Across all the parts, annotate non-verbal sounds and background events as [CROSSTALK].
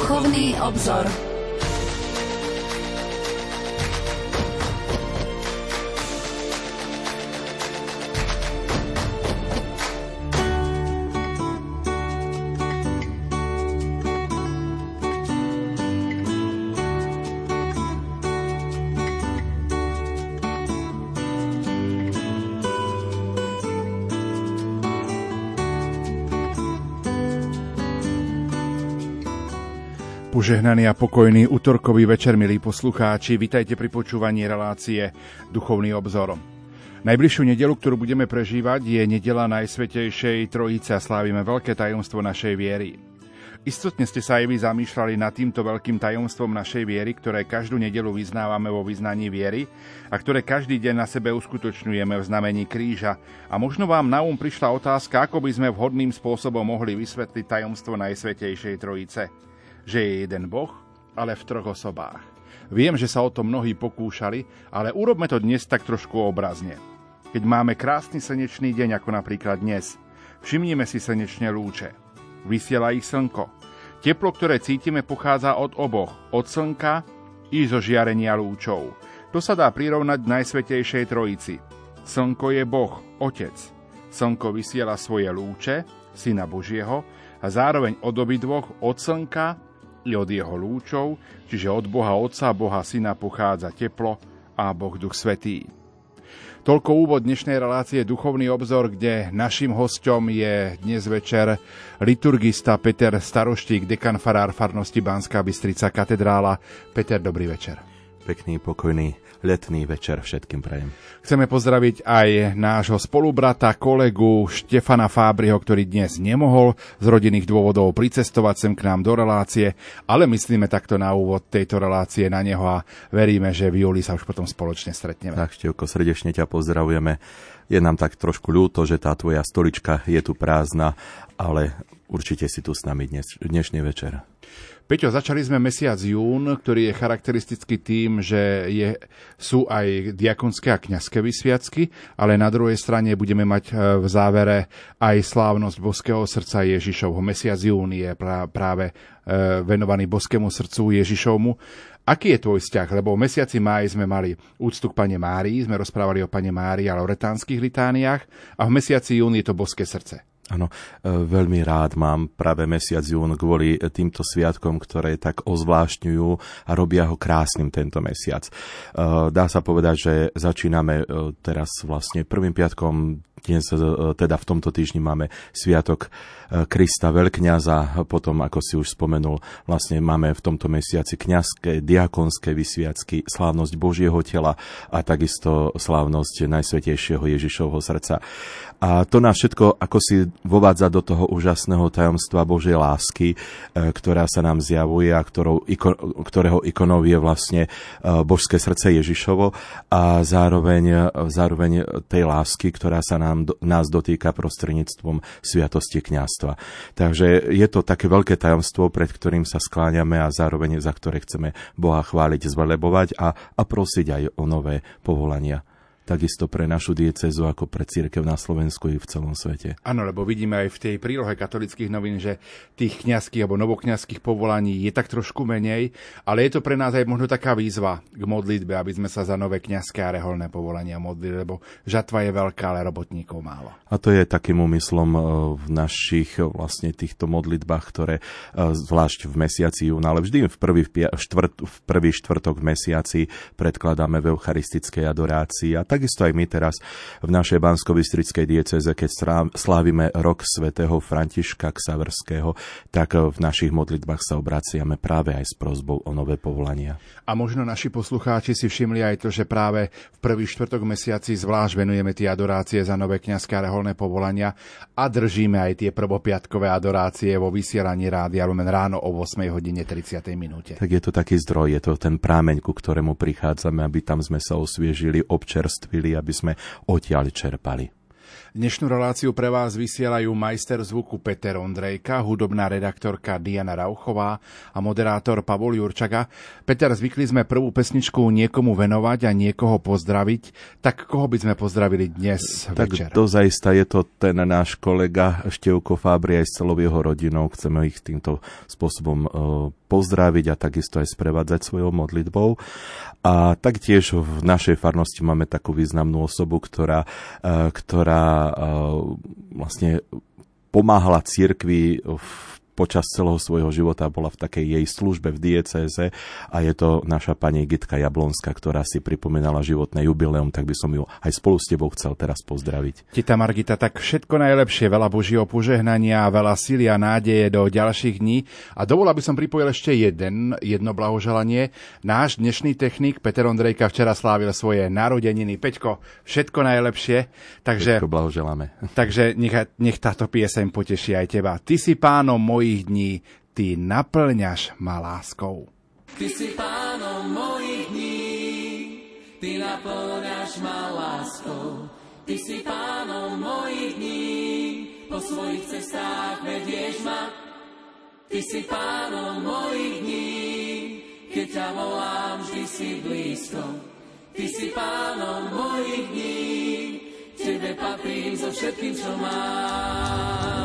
Duchovný obzor. Požehnaný a pokojný útorkový večer, milí poslucháči, vitajte pri počúvaní relácie Duchovný obzor. Najbližšiu nedelu, ktorú budeme prežívať, je nedela Najsvetejšej Trojice a slávime veľké tajomstvo našej viery. Istotne ste sa aj vy zamýšľali nad týmto veľkým tajomstvom našej viery, ktoré každú nedelu vyznávame vo vyznaní viery a ktoré každý deň na sebe uskutočňujeme v znamení kríža. A možno vám na um prišla otázka, ako by sme vhodným spôsobom mohli vysvetliť tajomstvo Najsvetejšej Trojice že je jeden Boh, ale v troch osobách. Viem, že sa o to mnohí pokúšali, ale urobme to dnes tak trošku obrazne. Keď máme krásny slnečný deň, ako napríklad dnes, všimnime si slnečné lúče. Vysiela ich slnko. Teplo, ktoré cítime, pochádza od oboch, od slnka i zo žiarenia lúčov. To sa dá prirovnať Najsvetejšej Trojici. Slnko je Boh, Otec. Slnko vysiela svoje lúče, Syna Božieho, a zároveň od obidvoch, od slnka i od jeho lúčov, čiže od Boha Otca, Boha Syna pochádza teplo a Boh Duch Svetý. Toľko úvod dnešnej relácie Duchovný obzor, kde našim hostom je dnes večer liturgista Peter Staroštík, dekan farár farnosti Banská Bystrica katedrála. Peter, dobrý večer. Pekný, pokojný letný večer všetkým prajem. Chceme pozdraviť aj nášho spolubrata, kolegu Štefana Fábriho, ktorý dnes nemohol z rodinných dôvodov pricestovať sem k nám do relácie, ale myslíme takto na úvod tejto relácie na neho a veríme, že v júli sa už potom spoločne stretneme. Tak, Števko, srdečne ťa pozdravujeme. Je nám tak trošku ľúto, že tá tvoja stolička je tu prázdna, ale určite si tu s nami dnes, dnešný večer. Peťo, začali sme mesiac jún, ktorý je charakteristický tým, že je, sú aj diakonské a kňazské vysviacky, ale na druhej strane budeme mať e, v závere aj slávnosť Boského srdca Ježišovho. Mesiac jún je práve e, venovaný Boskému srdcu Ježišovmu. Aký je tvoj vzťah? Lebo v mesiaci máji sme mali úctu k Pane Márii, sme rozprávali o Pane Márii a loretánskych litániách a v mesiaci jún je to Boské srdce. Áno, e, veľmi rád mám práve mesiac jún kvôli týmto sviatkom, ktoré tak ozvláštňujú a robia ho krásnym tento mesiac. E, dá sa povedať, že začíname e, teraz vlastne prvým piatkom dnes teda v tomto týždni máme sviatok Krista Veľkňaza, potom, ako si už spomenul, vlastne máme v tomto mesiaci kňazské, diakonské vysviacky, slávnosť Božieho tela a takisto slávnosť Najsvetejšieho Ježišovho srdca. A to nás všetko ako si vovádza do toho úžasného tajomstva Božej lásky, e, ktorá sa nám zjavuje a ktorou, ktorého ikonou je vlastne e, božské srdce Ježišovo a zároveň, zároveň tej lásky, ktorá sa nám, nás dotýka prostredníctvom sviatosti kňastva. Takže je to také veľké tajomstvo, pred ktorým sa skláňame a zároveň za ktoré chceme Boha chváliť, zvelebovať a, a prosiť aj o nové povolania takisto pre našu diecezu ako pre církev na Slovensku i v celom svete. Áno, lebo vidíme aj v tej prílohe katolických novín, že tých kňazských alebo novokňazských povolaní je tak trošku menej, ale je to pre nás aj možno taká výzva k modlitbe, aby sme sa za nové kňazské a reholné povolania modlili, lebo žatva je veľká, ale robotníkov málo. A to je takým úmyslom e, v našich e, vlastne týchto modlitbách, ktoré e, zvlášť v mesiaci júna, ale vždy v prvý, štvrt, v prvý štvrtok v mesiaci predkladáme v eucharistickej adorácii a tak takisto aj my teraz v našej bansko dieceze, keď slávime rok svätého Františka Ksaverského, tak v našich modlitbách sa obraciame práve aj s prozbou o nové povolania. A možno naši poslucháči si všimli aj to, že práve v prvý štvrtok mesiaci zvlášť venujeme tie adorácie za nové kňazské a reholné povolania a držíme aj tie prvopiatkové adorácie vo vysielaní rádia Lumen ráno o 8 hodine 30 minúte. Tak je to taký zdroj, je to ten prámeň, ku ktorému prichádzame, aby tam sme sa osviežili, občerstvili chvíli, aby sme odtiaľ čerpali. Dnešnú reláciu pre vás vysielajú majster zvuku Peter Ondrejka, hudobná redaktorka Diana Rauchová a moderátor Pavol Jurčaga. Peter, zvykli sme prvú pesničku niekomu venovať a niekoho pozdraviť. Tak koho by sme pozdravili dnes tak večer? To zaista je to ten náš kolega Števko Fábri aj s celou jeho rodinou. Chceme ich týmto spôsobom uh, pozdraviť a takisto aj sprevádzať svojou modlitbou. A taktiež v našej farnosti máme takú významnú osobu, ktorá, e, ktorá vlastne pomáhala cirkvi v počas celého svojho života bola v takej jej službe v diecéze a je to naša pani Gitka Jablonská, ktorá si pripomínala životné jubileum, tak by som ju aj spolu s tebou chcel teraz pozdraviť. Tita Margita, tak všetko najlepšie, veľa Božieho požehnania, veľa síly a nádeje do ďalších dní. A dovolila by som pripojil ešte jeden, jedno blahoželanie. Náš dnešný technik Peter Ondrejka včera slávil svoje narodeniny. Peťko, všetko najlepšie. Takže, všetko blahoželáme. Takže nech, nech táto pieseň poteší aj teba. Ty si pánom môj mojich dní, ty naplňaš ma láskou. Ty si pánom mojich dní, ty naplňaš ma láskou. Ty si pánom mojich dní, po svojich cestách vedieš ma. Ty si pánom mojich dní, keď ťa volám, vždy si blízko. Ty si pánom mojich dní, tebe patrím so všetkým, čo mám.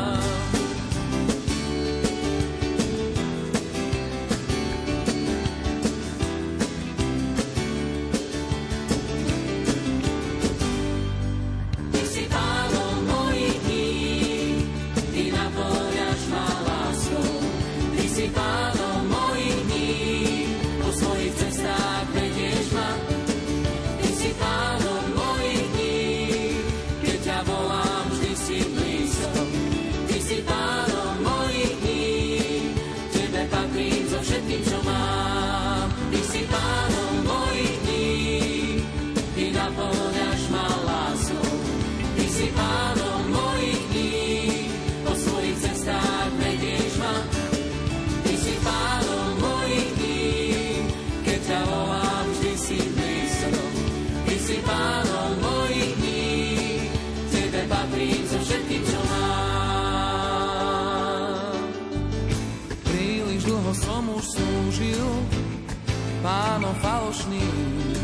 Pánom falošným.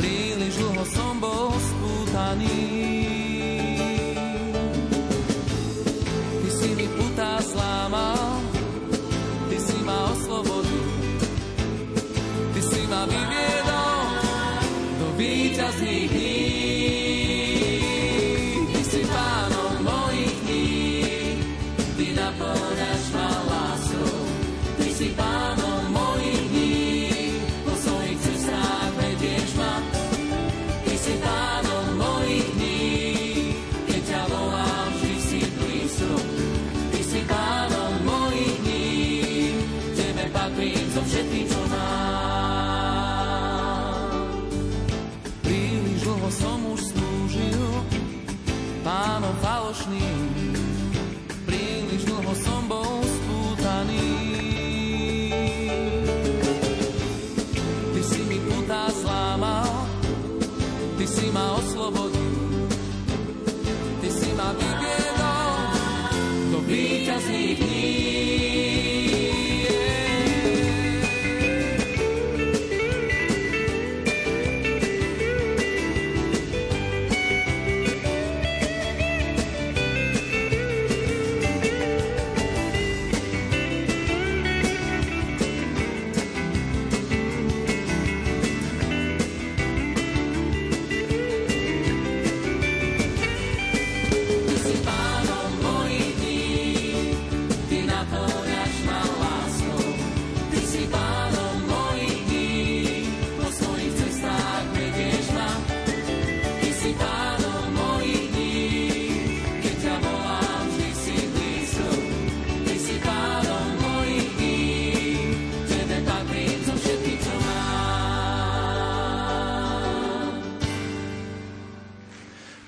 Príliš dlho som bol spútaný.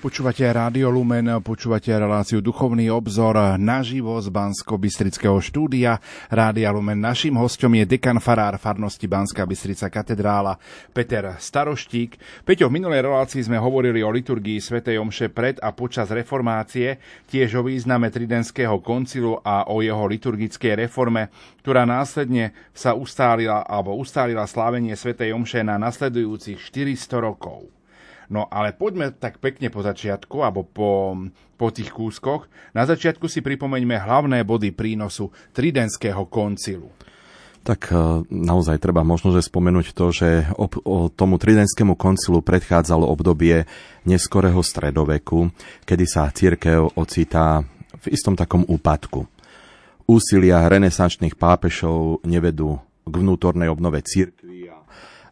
Počúvate Rádio Lumen, počúvate reláciu Duchovný obzor naživo z Bansko-Bystrického štúdia. Rádia Lumen našim hostom je dekan farár farnosti Banská Bystrica katedrála Peter Staroštík. Peťo, v minulej relácii sme hovorili o liturgii svätej Omše pred a počas reformácie, tiež o význame Tridentského koncilu a o jeho liturgickej reforme, ktorá následne sa ustálila alebo ustálila slávenie svätej Omše na nasledujúcich 400 rokov. No ale poďme tak pekne po začiatku, alebo po, po tých kúskoch. Na začiatku si pripomeňme hlavné body prínosu Tridentského koncilu. Tak e, naozaj treba možno, že spomenúť to, že ob, o tomu tridenskému koncilu predchádzalo obdobie neskorého stredoveku, kedy sa církev ocitá v istom takom úpadku. Úsilia renesančných pápešov nevedú k vnútornej obnove církvy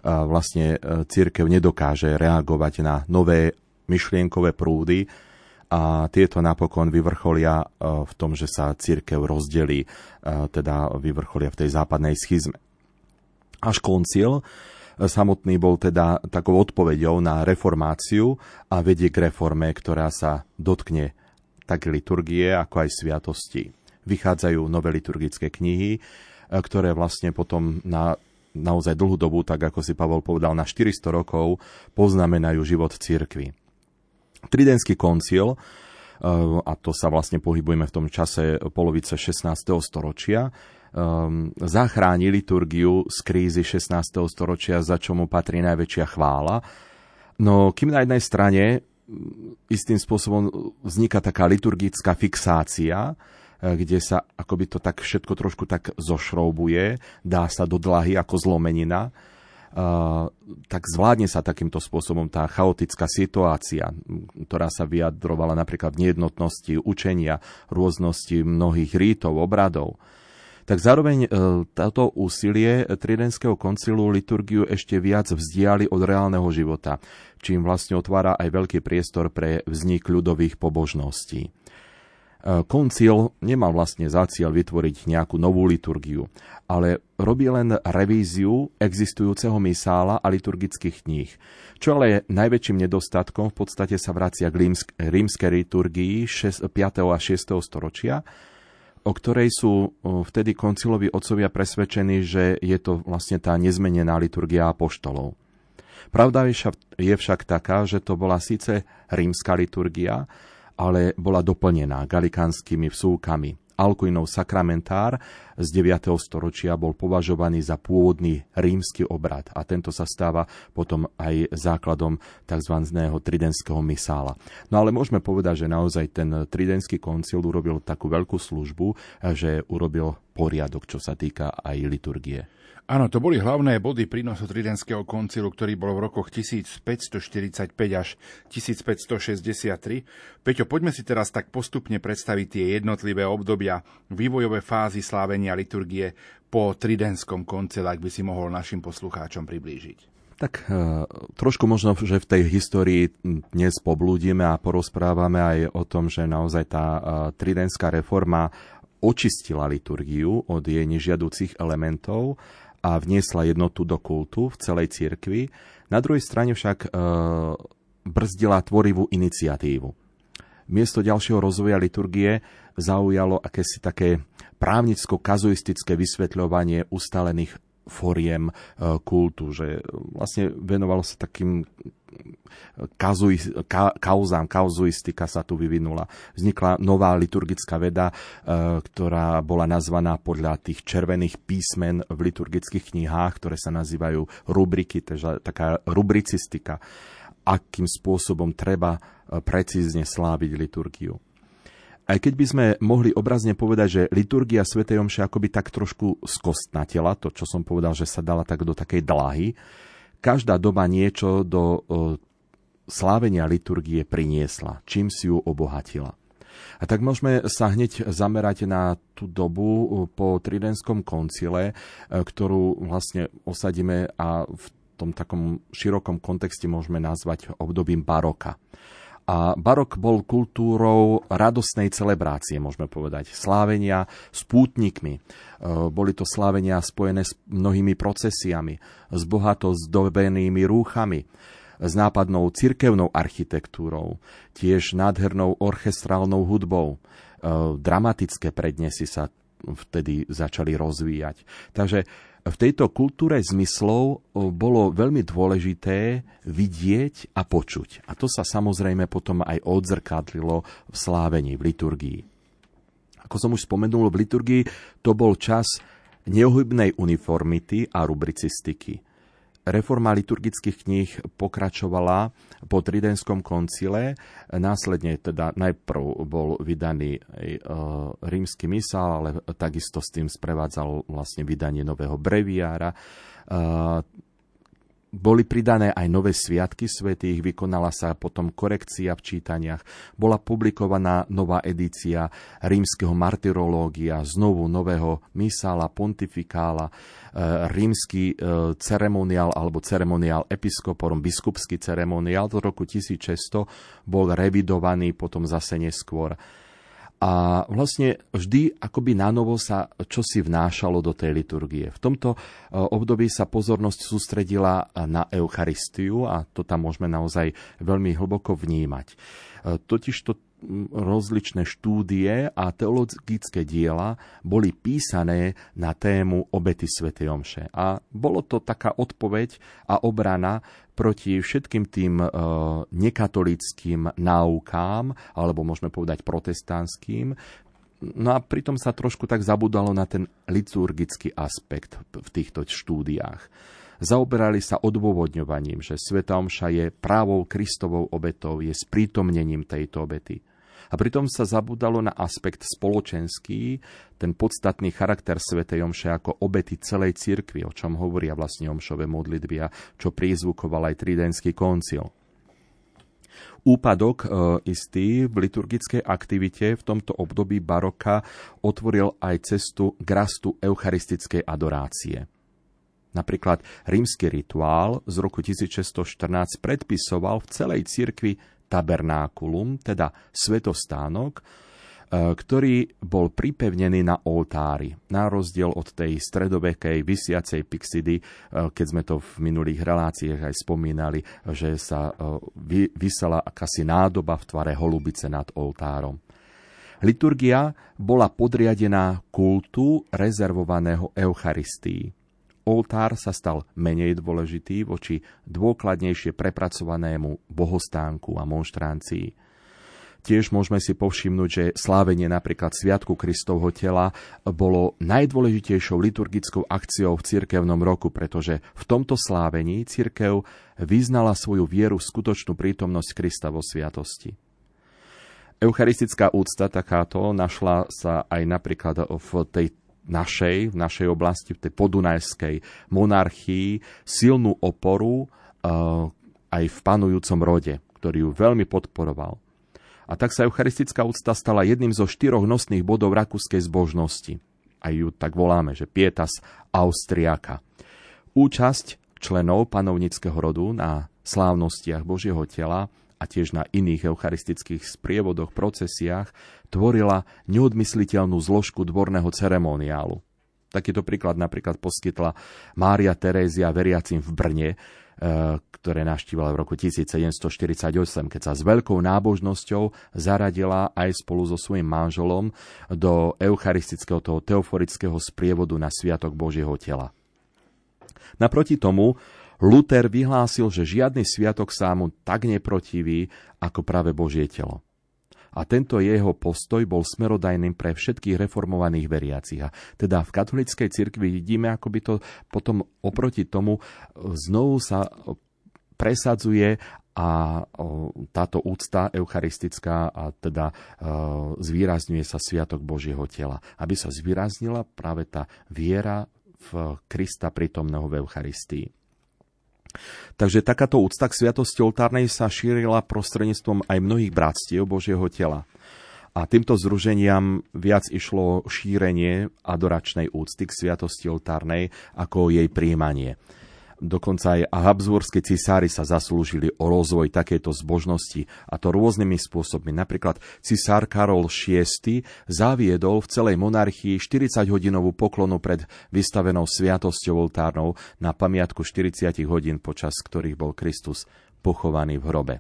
vlastne e, církev nedokáže reagovať na nové myšlienkové prúdy, a tieto napokon vyvrcholia e, v tom, že sa církev rozdelí, e, teda vyvrcholia v tej západnej schizme. Až koncil samotný bol teda takou odpoveďou na reformáciu a vedie k reforme, ktorá sa dotkne tak liturgie, ako aj sviatosti. Vychádzajú nové liturgické knihy, ktoré vlastne potom na naozaj dlhú dobu, tak ako si Pavol povedal, na 400 rokov poznamenajú život církvy. Tridentský koncil, eh, a to sa vlastne pohybujeme v tom čase polovice 16. storočia, um, zachráni liturgiu z krízy 16. storočia, za čo mu patrí najväčšia chvála. No kým na jednej strane mm, istým spôsobom vzniká taká liturgická fixácia, eh, kde sa akoby to tak všetko trošku tak zošroubuje, dá sa do dlahy ako zlomenina, tak zvládne sa takýmto spôsobom tá chaotická situácia, ktorá sa vyjadrovala napríklad v nejednotnosti učenia, rôznosti mnohých rítov, obradov. Tak zároveň e, táto úsilie Tridentského koncilu liturgiu ešte viac vzdiali od reálneho života, čím vlastne otvára aj veľký priestor pre vznik ľudových pobožností. E, koncil nemal vlastne za cieľ vytvoriť nejakú novú liturgiu, ale robí len revíziu existujúceho misála a liturgických kníh. Čo ale je najväčším nedostatkom, v podstate sa vracia k rímskej liturgii 5. a 6. storočia, o ktorej sú vtedy konciloví otcovia presvedčení, že je to vlastne tá nezmenená liturgia apoštolov. Pravda je však taká, že to bola síce rímska liturgia, ale bola doplnená galikánskymi vsúkami. Alkuinov sakramentár z 9. storočia bol považovaný za pôvodný rímsky obrad a tento sa stáva potom aj základom tzv. tridentského misála. No ale môžeme povedať, že naozaj ten tridentský koncil urobil takú veľkú službu, že urobil poriadok, čo sa týka aj liturgie. Áno, to boli hlavné body prínosu Tridentského koncilu, ktorý bol v rokoch 1545 až 1563. Peťo, poďme si teraz tak postupne predstaviť tie jednotlivé obdobia, vývojové fázy slávenia liturgie po Tridentskom koncile, ak by si mohol našim poslucháčom priblížiť. Tak e, trošku možno, že v tej histórii dnes poblúdime a porozprávame aj o tom, že naozaj tá e, tridentská reforma očistila liturgiu od jej nežiaducich elementov a vniesla jednotu do kultu v celej cirkvi. Na druhej strane však e, brzdila tvorivú iniciatívu. Miesto ďalšieho rozvoja liturgie zaujalo akési také právnicko-kazuistické vysvetľovanie ustalených foriem e, kultu, že vlastne venovalo sa takým kazuj, ka, kauzám, kauzuistika sa tu vyvinula. Vznikla nová liturgická veda, e, ktorá bola nazvaná podľa tých červených písmen v liturgických knihách, ktoré sa nazývajú rubriky, takže taká rubricistika, akým spôsobom treba e, precízne sláviť liturgiu. Aj keď by sme mohli obrazne povedať, že liturgia Sv. Jomše akoby tak trošku skostnatela, to čo som povedal, že sa dala tak do takej dlahy, každá doba niečo do slávenia liturgie priniesla, čím si ju obohatila. A tak môžeme sa hneď zamerať na tú dobu po Tridenskom koncile, ktorú vlastne osadíme a v tom takom širokom kontexte môžeme nazvať obdobím baroka. A barok bol kultúrou radosnej celebrácie, môžeme povedať. Slávenia s pútnikmi. E, boli to slávenia spojené s mnohými procesiami, s bohato zdobenými rúchami, s nápadnou cirkevnou architektúrou, tiež nádhernou orchestrálnou hudbou. E, dramatické prednesy sa vtedy začali rozvíjať. Takže v tejto kultúre zmyslov bolo veľmi dôležité vidieť a počuť. A to sa samozrejme potom aj odzrkadlilo v slávení, v liturgii. Ako som už spomenul, v liturgii to bol čas neohybnej uniformity a rubricistiky. Reforma liturgických kníh pokračovala po Tridenskom koncile. Následne teda najprv bol vydaný rímsky misál, ale takisto s tým sprevádzal vlastne vydanie nového breviára boli pridané aj nové sviatky svetých, vykonala sa potom korekcia v čítaniach, bola publikovaná nová edícia rímskeho martyrológia, znovu nového misála, pontifikála, e, rímsky e, ceremoniál alebo ceremoniál episkoporum, biskupský ceremoniál. Do roku 1600 bol revidovaný potom zase neskôr a vlastne vždy akoby na novo sa čosi vnášalo do tej liturgie. V tomto e, období sa pozornosť sústredila na Eucharistiu a to tam môžeme naozaj veľmi hlboko vnímať. E, totiž to rozličné štúdie a teologické diela boli písané na tému obety Sv. Omše. A bolo to taká odpoveď a obrana proti všetkým tým e, nekatolickým náukám, alebo môžeme povedať protestantským, No a pritom sa trošku tak zabudalo na ten liturgický aspekt v týchto štúdiách. Zaoberali sa odôvodňovaním, že Sveta Omša je právou Kristovou obetou, je sprítomnením tejto obety. A pritom sa zabudalo na aspekt spoločenský, ten podstatný charakter Svetej Omše ako obety celej cirkvi, o čom hovoria vlastne Omšové modlitby a čo prízvukoval aj Tridentský koncil. Úpadok e, istý v liturgickej aktivite v tomto období baroka otvoril aj cestu k rastu eucharistickej adorácie. Napríklad rímsky rituál z roku 1614 predpisoval v celej cirkvi tabernákulum, teda svetostánok, e, ktorý bol pripevnený na oltári. Na rozdiel od tej stredovekej vysiacej pixidy, e, keď sme to v minulých reláciách aj spomínali, že sa e, vysela akási nádoba v tvare holubice nad oltárom. Liturgia bola podriadená kultu rezervovaného Eucharistii oltár sa stal menej dôležitý voči dôkladnejšie prepracovanému bohostánku a monštrancii. Tiež môžeme si povšimnúť, že slávenie napríklad Sviatku Kristovho tela bolo najdôležitejšou liturgickou akciou v cirkevnom roku, pretože v tomto slávení cirkev vyznala svoju vieru v skutočnú prítomnosť Krista vo sviatosti. Eucharistická úcta takáto našla sa aj napríklad v tej našej, v našej oblasti, v tej podunajskej monarchii, silnú oporu uh, aj v panujúcom rode, ktorý ju veľmi podporoval. A tak sa eucharistická úcta stala jedným zo štyroch nosných bodov rakúskej zbožnosti. Aj ju tak voláme, že pietas Austriaka. Účasť členov panovnického rodu na slávnostiach Božieho tela a tiež na iných eucharistických sprievodoch, procesiách, tvorila neodmysliteľnú zložku dvorného ceremoniálu. Takýto príklad napríklad poskytla Mária Terézia veriacim v Brne, e, ktoré naštívila v roku 1748, keď sa s veľkou nábožnosťou zaradila aj spolu so svojím manželom do eucharistického toho teoforického sprievodu na Sviatok Božieho tela. Naproti tomu Luther vyhlásil, že žiadny sviatok sa mu tak neprotiví ako práve Božie telo. A tento jeho postoj bol smerodajným pre všetkých reformovaných veriacich. A teda v katolíckej cirkvi vidíme, ako by to potom oproti tomu znovu sa presadzuje a táto úcta eucharistická a teda zvýrazňuje sa Sviatok Božieho tela. Aby sa zvýraznila práve tá viera v Krista prítomného v Eucharistii. Takže takáto úcta k sviatosti oltárnej sa šírila prostredníctvom aj mnohých bratstiev Božieho tela. A týmto združeniam viac išlo šírenie adoračnej úcty k sviatosti oltárnej ako jej príjmanie. Dokonca aj Habsburskí cisári sa zaslúžili o rozvoj takéto zbožnosti a to rôznymi spôsobmi. Napríklad cisár Karol VI zaviedol v celej monarchii 40-hodinovú poklonu pred vystavenou sviatosťou oltárnou na pamiatku 40 hodín, počas ktorých bol Kristus pochovaný v hrobe.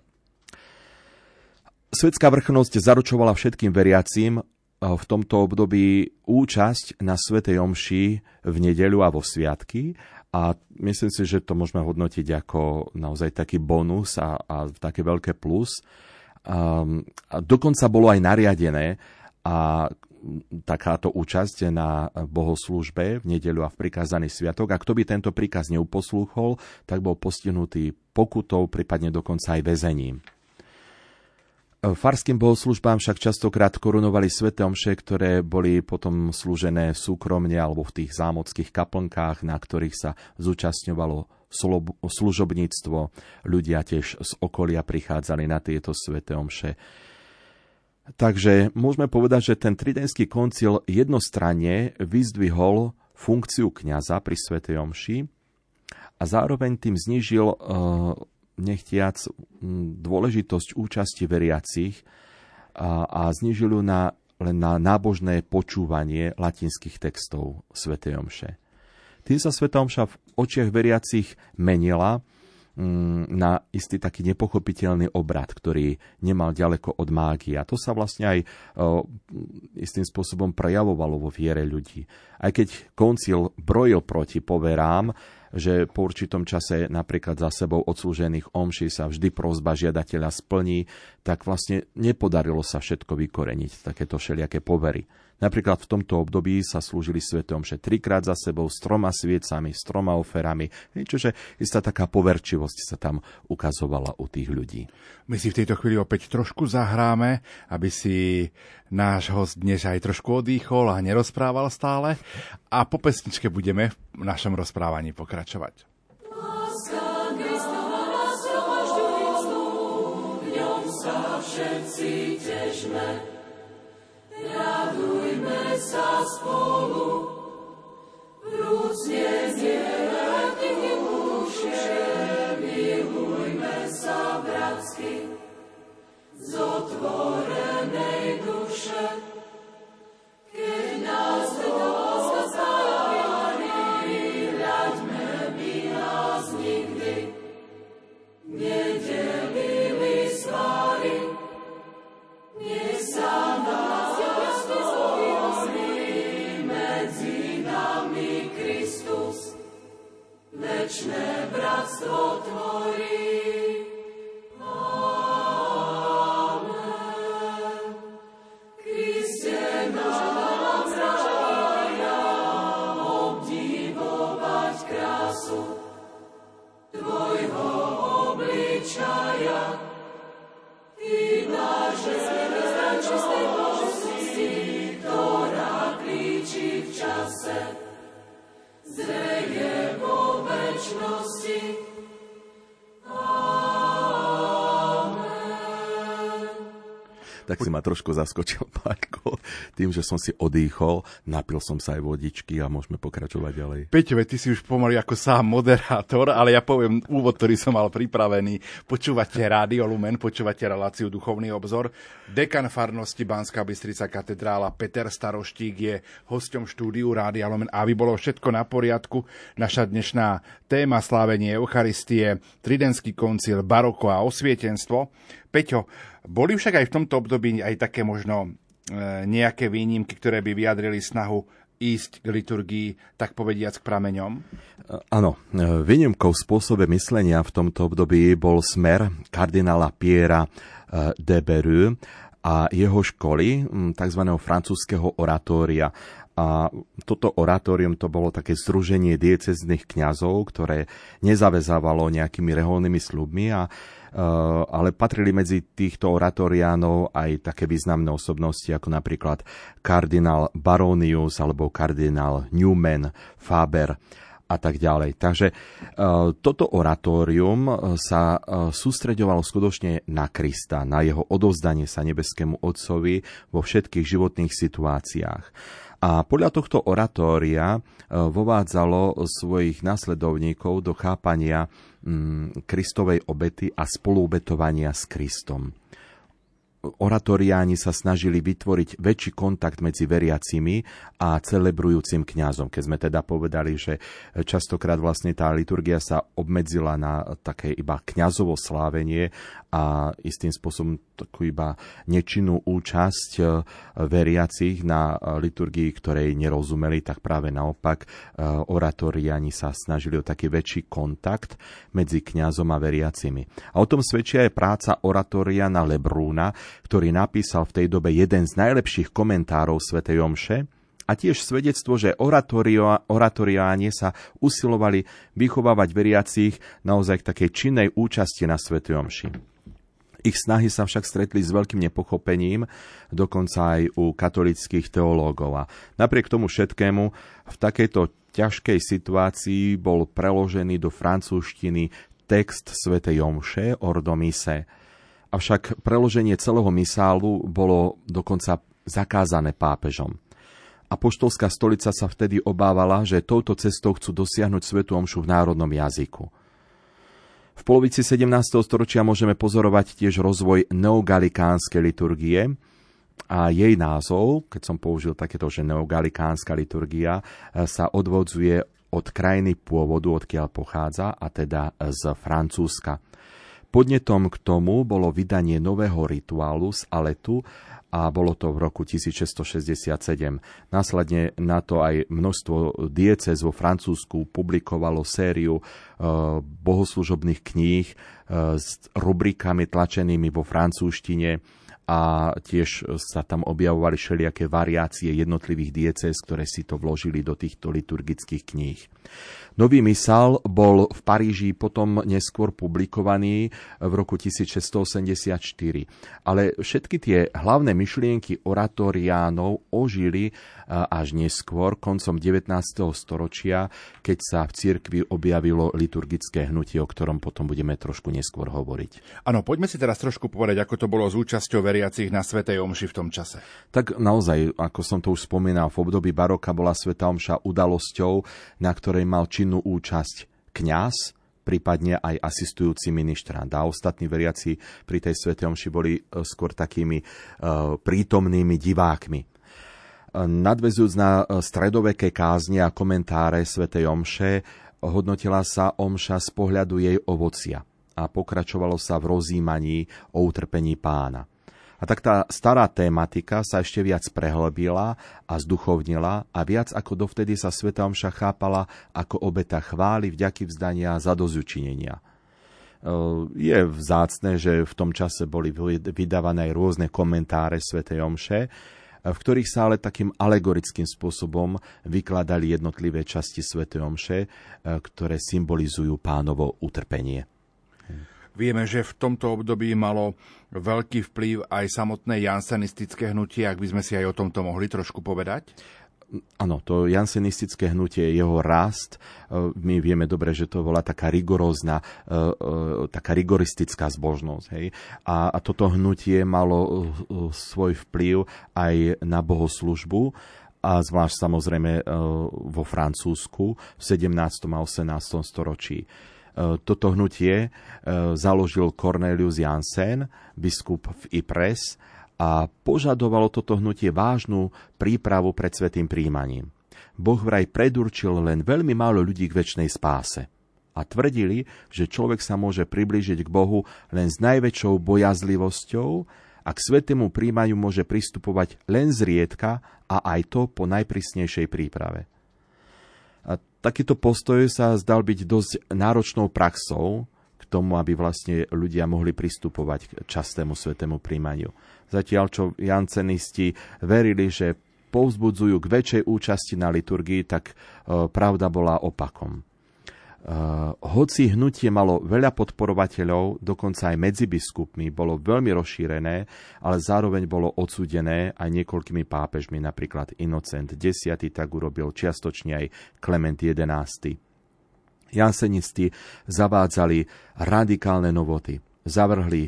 Svetská vrchnosť zaručovala všetkým veriacím v tomto období účasť na Svetej Omši v nedeľu a vo sviatky a myslím si, že to môžeme hodnotiť ako naozaj taký bonus a, a také veľké plus. Um, a dokonca bolo aj nariadené, a takáto účasť na bohoslúžbe v nedeľu a v prikázaný sviatok a kto by tento príkaz neuposlúchol, tak bol postihnutý pokutou, prípadne dokonca aj väzením. Farským bohoslužbám však častokrát korunovali sveté omše, ktoré boli potom slúžené súkromne alebo v tých zámockých kaplnkách, na ktorých sa zúčastňovalo služobníctvo. Ľudia tiež z okolia prichádzali na tieto sveté omše. Takže môžeme povedať, že ten tridentský koncil jednostranne vyzdvihol funkciu kňaza pri svetej omši a zároveň tým znížil nechtiac dôležitosť účasti veriacich a, a znižil ju na, len na nábožné počúvanie latinských textov Sv. Omše. Tým sa Sv. Omša v očiach veriacich menila na istý taký nepochopiteľný obrad, ktorý nemal ďaleko od mágie. A to sa vlastne aj o, istým spôsobom prejavovalo vo viere ľudí. Aj keď koncil brojil proti poverám, že po určitom čase napríklad za sebou odslúžených omší sa vždy prozba žiadateľa splní, tak vlastne nepodarilo sa všetko vykoreniť, takéto všelijaké povery. Napríklad v tomto období sa slúžili svetom že trikrát za sebou s troma sviecami, s troma oferami, čože istá taká poverčivosť sa tam ukazovala u tých ľudí. My si v tejto chvíli opäť trošku zahráme, aby si náš host dnes aj trošku odýchol a nerozprával stále a po pesničke budeme v našom rozprávaní pokračovať. všetci težme sa spolu, vrúcne zdieľať duše, milujme sa bratsky, z otvorenej duše, keď nás láska večné bratstvo tvorí. Tak si ma trošku zaskočil, [LAUGHS] Pálko, tým, že som si odýchol, napil som sa aj vodičky a môžeme pokračovať ďalej. Peťo, ty si už pomaly ako sám moderátor, ale ja poviem úvod, ktorý som mal pripravený. Počúvate Rádio Lumen, počúvate reláciu Duchovný obzor. Dekan farnosti Banská Bystrica katedrála Peter Staroštík je hosťom štúdiu Rádia Lumen. Aby bolo všetko na poriadku, naša dnešná téma slávenie Eucharistie, Tridentský koncil, baroko a osvietenstvo. Peťo, boli však aj v tomto období aj také možno e, nejaké výnimky, ktoré by vyjadrili snahu ísť k liturgii, tak povediac k prameňom? E, áno, e, výnimkou v spôsobe myslenia v tomto období bol smer kardinála Piera de Beru a jeho školy, tzv. francúzského oratória. A toto oratórium to bolo také združenie diecezných kňazov, ktoré nezavezávalo nejakými reholnými slubmi a ale patrili medzi týchto oratoriánov aj také významné osobnosti ako napríklad kardinál Baronius alebo kardinál Newman, Faber a tak ďalej. Takže uh, toto oratórium sa uh, sústreďovalo skutočne na Krista, na jeho odovzdanie sa nebeskému Otcovi vo všetkých životných situáciách. A podľa tohto oratória vovádzalo svojich nasledovníkov do chápania Mm, Kristovej obety a spoluobetovania s Kristom oratoriáni sa snažili vytvoriť väčší kontakt medzi veriacimi a celebrujúcim kňazom. Keď sme teda povedali, že častokrát vlastne tá liturgia sa obmedzila na také iba kňazovo slávenie a istým spôsobom takú iba nečinnú účasť e, veriacich na liturgii, ktorej nerozumeli, tak práve naopak e, oratoriáni sa snažili o taký väčší kontakt medzi kňazom a veriacimi. A o tom svedčia aj práca oratória na Lebrúna, ktorý napísal v tej dobe jeden z najlepších komentárov svätej Omše, a tiež svedectvo, že oratoriáne sa usilovali vychovávať veriacich naozaj k takej činnej účasti na Svetej Omši. Ich snahy sa však stretli s veľkým nepochopením, dokonca aj u katolických teológov. A napriek tomu všetkému v takejto ťažkej situácii bol preložený do francúzštiny text svätej Omše Ordomise. Avšak preloženie celého misálu bolo dokonca zakázané pápežom. Apoštolská stolica sa vtedy obávala, že touto cestou chcú dosiahnuť svetu omšu v národnom jazyku. V polovici 17. storočia môžeme pozorovať tiež rozvoj neogalikánskej liturgie a jej názov, keď som použil takéto, že neogalikánska liturgia, sa odvodzuje od krajiny pôvodu, odkiaľ pochádza, a teda z Francúzska. Podnetom k tomu bolo vydanie nového rituálu z Aletu a bolo to v roku 1667. Následne na to aj množstvo diecez vo Francúzsku publikovalo sériu e, bohoslužobných kníh e, s rubrikami tlačenými vo francúzštine a tiež sa tam objavovali všelijaké variácie jednotlivých diecez, ktoré si to vložili do týchto liturgických kníh. Nový misál bol v Paríži potom neskôr publikovaný v roku 1684. Ale všetky tie hlavné myšlienky oratoriánov ožili až neskôr, koncom 19. storočia, keď sa v cirkvi objavilo liturgické hnutie, o ktorom potom budeme trošku neskôr hovoriť. Áno, poďme si teraz trošku povedať, ako to bolo s účasťou veriacich na Svetej Omši v tom čase. Tak naozaj, ako som to už spomínal, v období baroka bola Sveta Omša udalosťou, na ktorej mal čin aktívnu účasť kňaz, prípadne aj asistujúci ministrant. A ostatní veriaci pri tej Svete Omši boli e, skôr takými uh, prítomnými divákmi. E, nadvezujúc na stredoveké kázne a komentáre Svetej Omše, hodnotila sa Omša z pohľadu jej ovocia a pokračovalo sa v rozímaní o utrpení pána. A tak tá stará tematika sa ešte viac prehlbila a zduchovnila a viac ako dovtedy sa Sveta Omša chápala ako obeta chvály, vďaky vzdania zadozučinenia. E, je vzácne, že v tom čase boli vydávané aj rôzne komentáre Svetej Omše, v ktorých sa ale takým alegorickým spôsobom vykladali jednotlivé časti Svetej Omše, e, ktoré symbolizujú pánovo utrpenie. Vieme, že v tomto období malo veľký vplyv aj samotné jansenistické hnutie, ak by sme si aj o tomto mohli trošku povedať? Áno, to jansenistické hnutie, jeho rast, e, my vieme dobre, že to bola taká rigorózna, e, e, taká rigoristická zbožnosť. Hej? A, a toto hnutie malo svoj vplyv aj na bohoslužbu a zvlášť samozrejme vo Francúzsku v 17. a 18. storočí. E, toto hnutie e, založil Cornelius Jansen, biskup v Ypres, a požadovalo toto hnutie vážnu prípravu pred svetým príjmaním. Boh vraj predurčil len veľmi málo ľudí k väčšnej spáse. A tvrdili, že človek sa môže priblížiť k Bohu len s najväčšou bojazlivosťou a k svetému príjmaniu môže pristupovať len zriedka a aj to po najprísnejšej príprave. Takýto postoj sa zdal byť dosť náročnou praxou k tomu, aby vlastne ľudia mohli pristupovať k častému svetému príjmaniu. Zatiaľ, čo jancenisti verili, že povzbudzujú k väčšej účasti na liturgii, tak e, pravda bola opakom. Eh, hoci hnutie malo veľa podporovateľov, dokonca aj medzi biskupmi, bolo veľmi rozšírené, ale zároveň bolo odsúdené aj niekoľkými pápežmi, napríklad Inocent X, tak urobil čiastočne aj Klement XI. Jansenisti zavádzali radikálne novoty. Zavrhli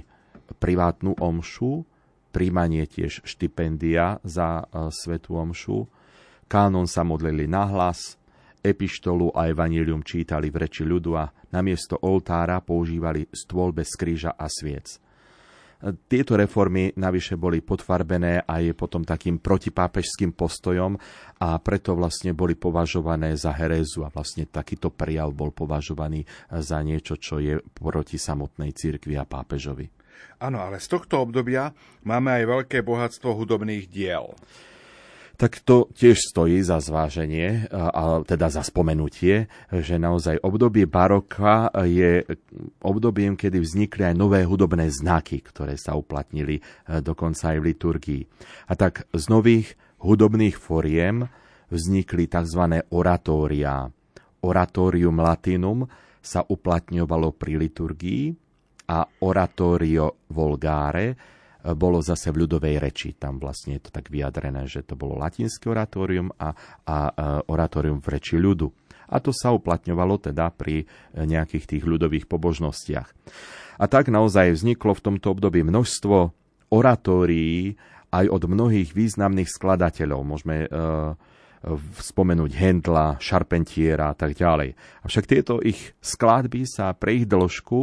privátnu omšu, príjmanie tiež štipendia za uh, svetú omšu, kánon sa modlili na hlas, Epištolu a evanílium čítali v reči ľudu a namiesto oltára používali stôl bez kríža a sviec. Tieto reformy navyše boli potvarbené aj potom takým protipápežským postojom a preto vlastne boli považované za herézu a vlastne takýto prijav bol považovaný za niečo, čo je proti samotnej cirkvi a pápežovi. Áno, ale z tohto obdobia máme aj veľké bohatstvo hudobných diel. Tak to tiež stojí za zváženie, a teda za spomenutie, že naozaj obdobie baroka je obdobím, kedy vznikli aj nové hudobné znaky, ktoré sa uplatnili e, dokonca aj v liturgii. A tak z nových hudobných foriem vznikli tzv. oratória. Oratorium latinum sa uplatňovalo pri liturgii a oratorio volgare bolo zase v ľudovej reči. Tam vlastne je to tak vyjadrené, že to bolo latinské oratórium a, a oratórium v reči ľudu. A to sa uplatňovalo teda pri nejakých tých ľudových pobožnostiach. A tak naozaj vzniklo v tomto období množstvo oratórií aj od mnohých významných skladateľov. Môžeme uh, spomenúť Hendla, Charpentiera a tak ďalej. Avšak tieto ich skladby sa pre ich dĺžku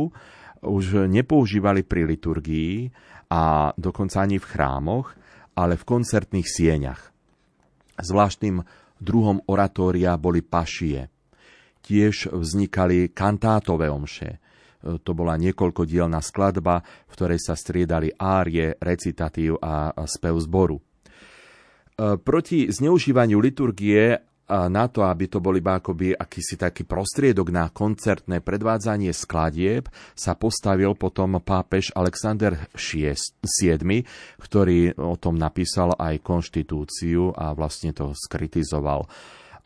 už nepoužívali pri liturgii, a dokonca ani v chrámoch, ale v koncertných sieňach. Zvláštnym druhom oratória boli pašie. Tiež vznikali kantátové omše. To bola niekoľkodielná skladba, v ktorej sa striedali árie, recitatív a spev zboru. Proti zneužívaniu liturgie na to, aby to bol iba akoby akýsi taký prostriedok na koncertné predvádzanie skladieb, sa postavil potom pápež Alexander VII, ktorý o tom napísal aj konštitúciu a vlastne to skritizoval.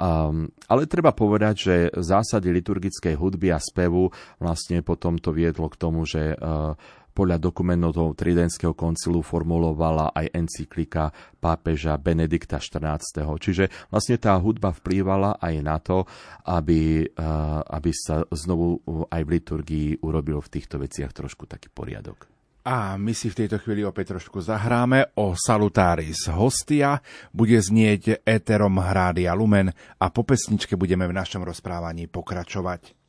Um, ale treba povedať, že zásady liturgickej hudby a spevu vlastne potom to viedlo k tomu, že uh, podľa dokumentov Tridentského koncilu formulovala aj encyklika pápeža Benedikta XIV. Čiže vlastne tá hudba vplývala aj na to, aby, eh, aby sa znovu aj v liturgii urobil v týchto veciach trošku taký poriadok. A my si v tejto chvíli opäť trošku zahráme o Salutaris Hostia. Bude znieť éterom Hrádia Lumen a po pesničke budeme v našom rozprávaní pokračovať.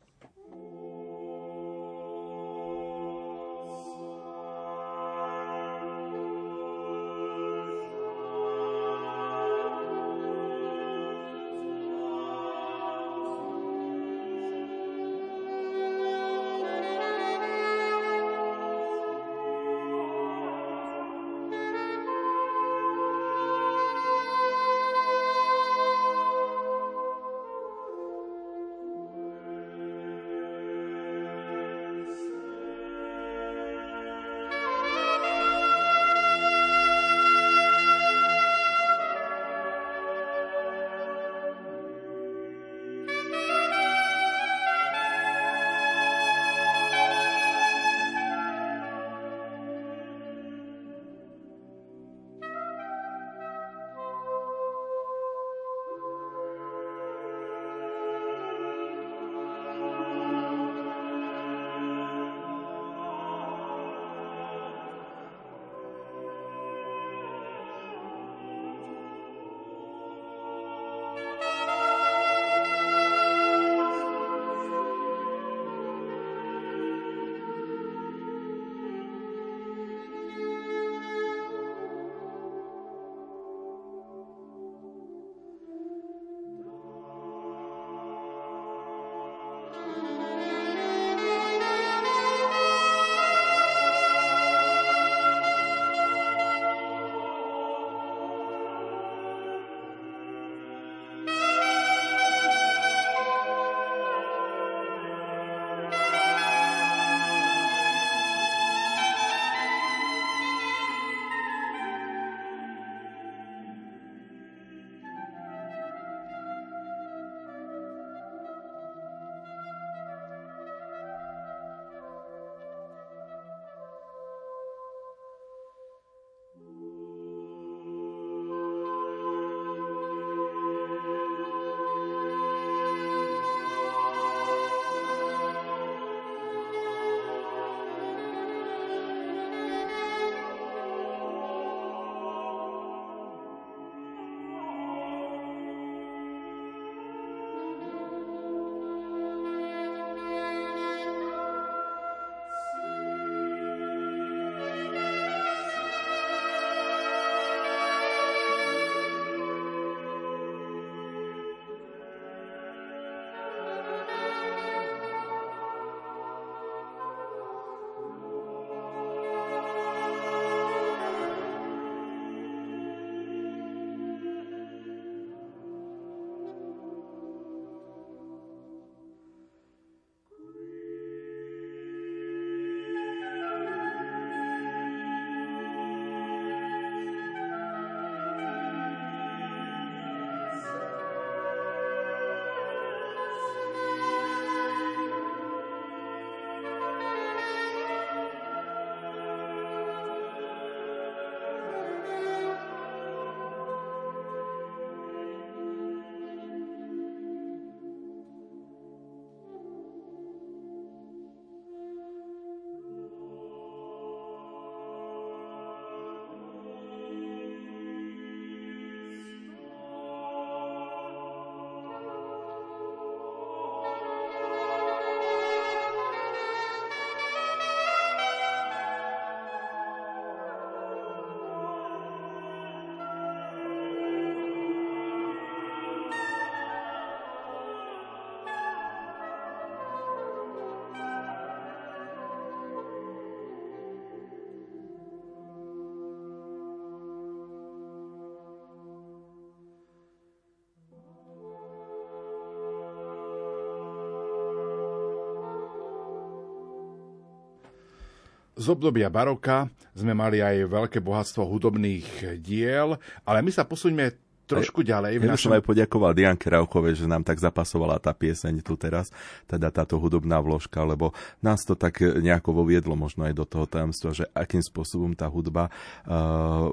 Z obdobia baroka sme mali aj veľké bohatstvo hudobných diel, ale my sa posuňme trošku ďalej. V ja našom... som aj poďakoval Dianke Rauchovej, že nám tak zapasovala tá pieseň tu teraz, teda táto hudobná vložka, lebo nás to tak nejako voviedlo možno aj do toho tajomstva, že akým spôsobom tá hudba uh,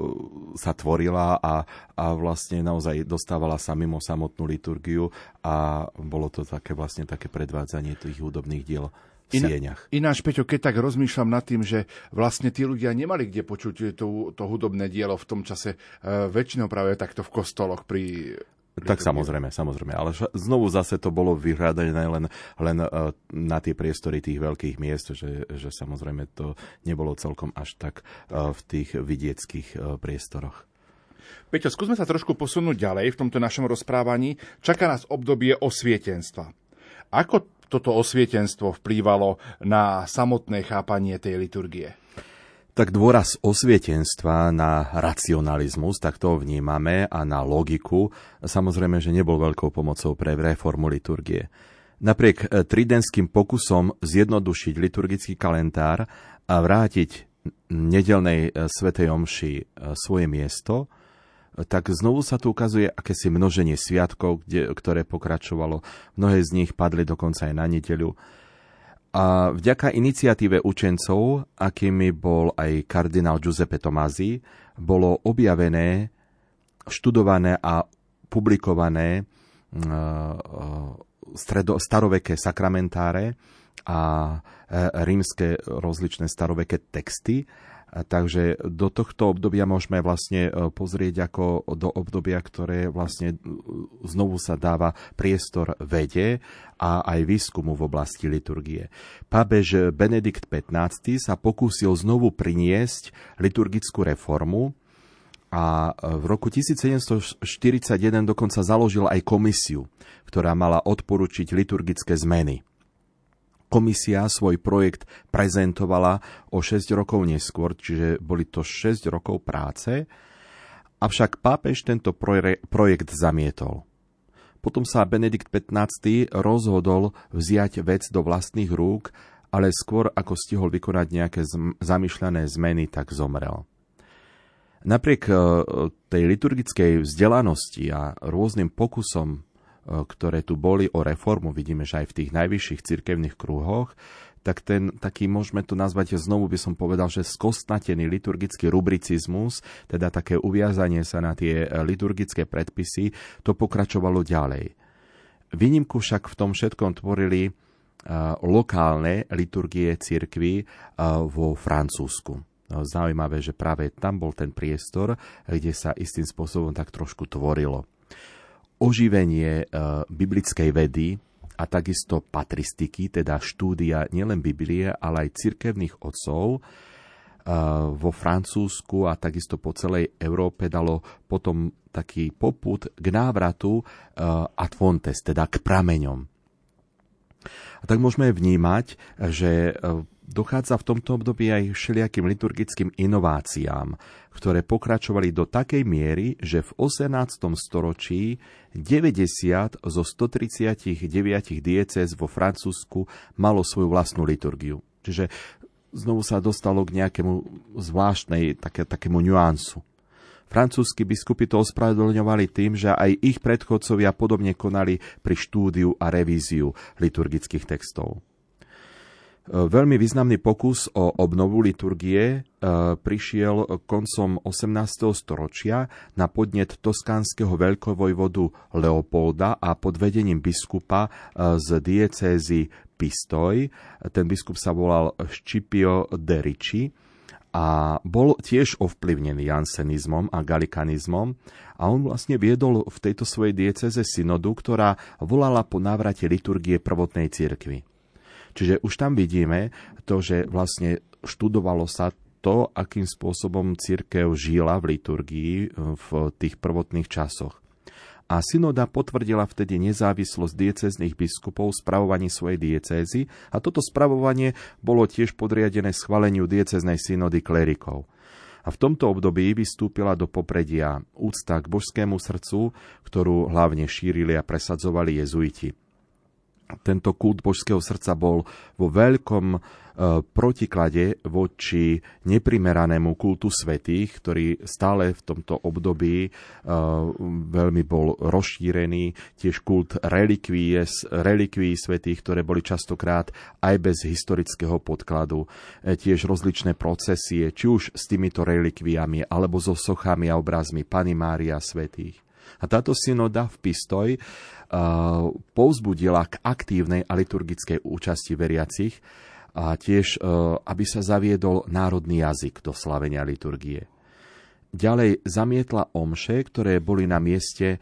sa tvorila a, a vlastne naozaj dostávala sa mimo samotnú liturgiu a bolo to také vlastne také predvádzanie tých hudobných diel sieňach. Iná, ináč, Peťo, keď tak rozmýšľam nad tým, že vlastne tí ľudia nemali kde počuť to, to hudobné dielo v tom čase, uh, väčšinou práve takto v kostoloch pri tak samozrejme, samozrejme. Ale znovu zase to bolo vyhľadané len, len uh, na tie priestory tých veľkých miest, že, že samozrejme to nebolo celkom až tak uh, v tých vidieckých priestoroch. Peťo, skúsme sa trošku posunúť ďalej v tomto našom rozprávaní. Čaká nás obdobie osvietenstva. Ako toto osvietenstvo vplývalo na samotné chápanie tej liturgie? Tak dôraz osvietenstva na racionalizmus, tak to vnímame, a na logiku, samozrejme, že nebol veľkou pomocou pre reformu liturgie. Napriek eh, tridenským pokusom zjednodušiť liturgický kalendár a vrátiť nedelnej eh, svetej omši eh, svoje miesto, tak znovu sa tu ukazuje akési množenie sviatkov, kde, ktoré pokračovalo. Mnohé z nich padli dokonca aj na nedeľu. A vďaka iniciatíve učencov, akými bol aj kardinál Giuseppe Tomasi, bolo objavené, študované a publikované stredo, staroveké sakramentáre a e, rímske rozličné staroveké texty Takže do tohto obdobia môžeme vlastne e, pozrieť ako do obdobia, ktoré vlastne e, znovu sa dáva priestor vede a aj výskumu v oblasti liturgie. Pápež Benedikt XV sa pokúsil znovu priniesť liturgickú reformu a v roku 1741 dokonca založil aj komisiu, ktorá mala odporučiť liturgické zmeny. Komisia svoj projekt prezentovala o 6 rokov neskôr, čiže boli to 6 rokov práce, avšak pápež tento projekt zamietol. Potom sa Benedikt XV rozhodol vziať vec do vlastných rúk, ale skôr ako stihol vykonať nejaké zamýšľané zmeny, tak zomrel. Napriek e, tej liturgickej vzdelanosti a rôznym pokusom ktoré tu boli o reformu, vidíme, že aj v tých najvyšších cirkevných kruhoch, tak ten taký, môžeme to nazvať, znovu by som povedal, že skostnatený liturgický rubricizmus, teda také uviazanie sa na tie e, liturgické predpisy, to pokračovalo ďalej. Výnimku však v tom všetkom tvorili uh, lokálne liturgie cirkvy vo Francúzsku. Zaujímavé, že práve tam bol ten priestor, kde sa istým spôsobom tak trošku tvorilo oživenie e, biblickej vedy a takisto patristiky, teda štúdia nielen Biblie, ale aj cirkevných otcov e, vo Francúzsku a takisto po celej Európe dalo potom taký poput k návratu e, ad fontes, teda k prameňom. A tak môžeme vnímať, že dochádza v tomto období aj všelijakým liturgickým inováciám, ktoré pokračovali do takej miery, že v 18. storočí 90 zo 139 diecéz vo Francúzsku malo svoju vlastnú liturgiu. Čiže znovu sa dostalo k nejakému zvláštnej, také, takému nuansu. Francúzski biskupy to ospravedlňovali tým, že aj ich predchodcovia podobne konali pri štúdiu a revíziu liturgických textov. Veľmi významný pokus o obnovu liturgie e, prišiel koncom 18. storočia na podnet toskánskeho veľkovojvodu Leopolda a pod vedením biskupa e, z diecézy Pistoj. Ten biskup sa volal Scipio de Ricci a bol tiež ovplyvnený jansenizmom a galikanizmom a on vlastne viedol v tejto svojej dieceze synodu, ktorá volala po návrate liturgie prvotnej cirkvi. Čiže už tam vidíme to, že vlastne študovalo sa to, akým spôsobom církev žila v liturgii e, v tých prvotných časoch. A synoda potvrdila vtedy nezávislosť diecezných biskupov spravovaní svojej diecézy a toto spravovanie bolo tiež podriadené schváleniu dieceznej synody klerikov. A v tomto období vystúpila do popredia úcta k božskému srdcu, ktorú hlavne šírili a presadzovali jezuiti tento kult božského srdca bol vo veľkom, protiklade voči neprimeranému kultu svetých, ktorý stále v tomto období veľmi bol rozšírený, tiež kult relikví, svetých, ktoré boli častokrát aj bez historického podkladu, tiež rozličné procesie, či už s týmito relikviami, alebo so sochami a obrazmi Pany Mária svetých. A táto synoda v Pistoj uh, povzbudila k aktívnej a liturgickej účasti veriacich a tiež, uh, aby sa zaviedol národný jazyk do slavenia liturgie. Ďalej zamietla omše, ktoré boli na mieste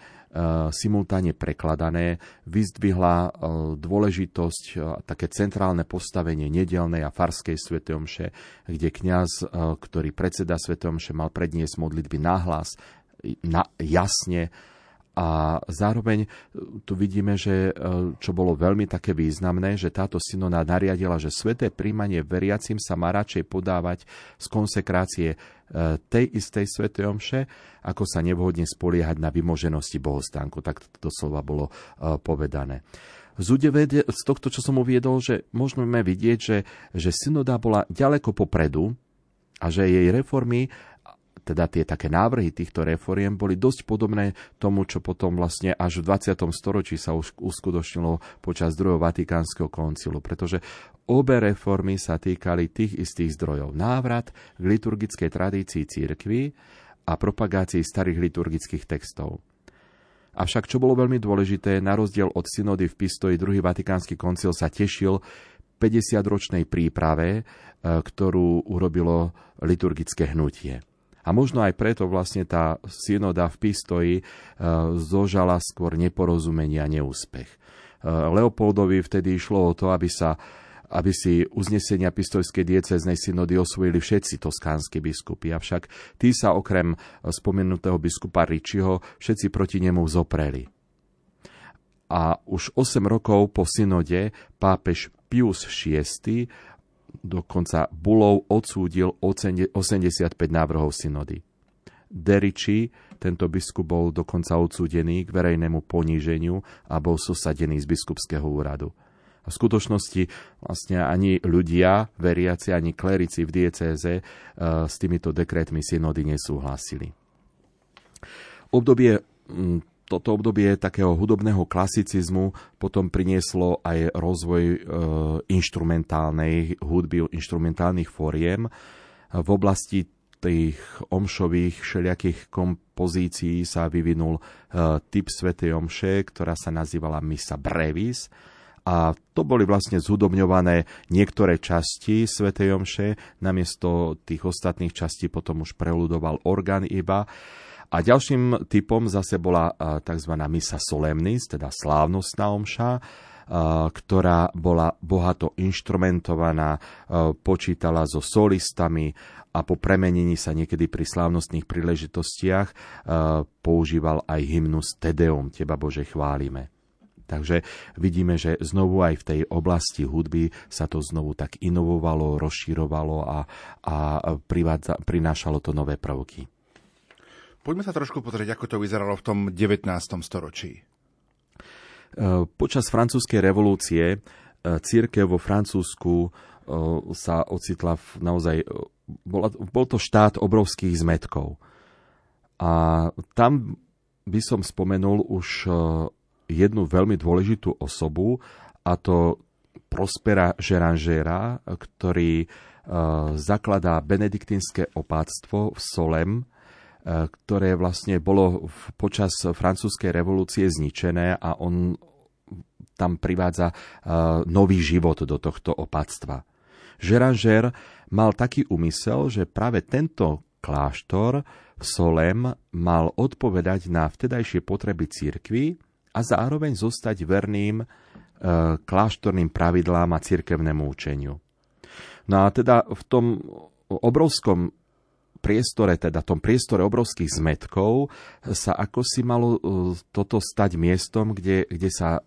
simultáne prekladané, vyzdvihla dôležitosť, také centrálne postavenie nedelnej a farskej svetomše, kde kňaz, ktorý predseda svetomše, mal predniesť modlitby nahlas, na, jasne a zároveň e, tu vidíme, že e, čo bolo veľmi také významné, že táto synoda nariadila, že sveté príjmanie veriacim sa má radšej podávať z konsekrácie e, tej istej svetej omše, ako sa nevhodne spoliehať na vymoženosti bohostánku. Tak to slova bolo povedané. Z, tohto, čo som uviedol, že môžeme vidieť, že, že synoda bola ďaleko popredu a že jej reformy teda tie také návrhy týchto reforiem boli dosť podobné tomu, čo potom vlastne až v 20. storočí sa už uskutočnilo počas druhého Vatikánskeho koncilu, pretože obe reformy sa týkali tých istých zdrojov. Návrat k liturgickej tradícii církvy a propagácii starých liturgických textov. Avšak, čo bolo veľmi dôležité, na rozdiel od synody v Pistoji, druhý Vatikánsky koncil sa tešil 50-ročnej príprave, e, ktorú urobilo liturgické hnutie. A možno aj preto vlastne tá synoda v Pistoji e, zožala skôr neporozumenie a neúspech. E, Leopoldovi vtedy išlo o to, aby sa aby si uznesenia pistojskej dieceznej synody osvojili všetci toskánsky biskupy. Avšak tí sa okrem spomenutého biskupa Ričiho všetci proti nemu zopreli. A už 8 rokov po synode pápež Pius VI dokonca Bulov odsúdil 85 návrhov synody. Deriči, tento biskup bol dokonca odsúdený k verejnému poníženiu a bol sosadený z biskupského úradu. A v skutočnosti vlastne ani ľudia, veriaci, ani klerici v diecéze uh, s týmito dekrétmi synody nesúhlasili. Obdobie toto obdobie takého hudobného klasicizmu potom prinieslo aj rozvoj e, instrumentálnej hudby, instrumentálnych fóriem. V oblasti tých omšových všelijakých kompozícií sa vyvinul e, typ svätej omše, ktorá sa nazývala Misa Brevis. A to boli vlastne zhudobňované niektoré časti svätej omše, namiesto tých ostatných častí potom už preludoval orgán iba. A ďalším typom zase bola tzv. misa solemnis, teda slávnostná omša, ktorá bola bohato inštrumentovaná, počítala so solistami a po premenení sa niekedy pri slávnostných príležitostiach používal aj hymnus Tedeum, Teba Bože chválime. Takže vidíme, že znovu aj v tej oblasti hudby sa to znovu tak inovovalo, rozširovalo a, a prinášalo to nové prvky. Poďme sa trošku pozrieť, ako to vyzeralo v tom 19. storočí. E, počas francúzskej revolúcie e, církev vo Francúzsku e, sa ocitla v naozaj... Bol, to štát obrovských zmetkov. A tam by som spomenul už jednu veľmi dôležitú osobu, a to Prospera Žeranžera, ktorý zakladá benediktínske opáctvo v Solem, ktoré vlastne bolo počas francúzskej revolúcie zničené a on tam privádza e, nový život do tohto opatstva. Žeražer mal taký úmysel, že práve tento kláštor v Solem mal odpovedať na vtedajšie potreby církvy a zároveň zostať verným e, kláštorným pravidlám a cirkevnému učeniu. No a teda v tom obrovskom priestore, teda tom priestore obrovských zmetkov, sa ako si malo e, toto stať miestom, kde, kde sa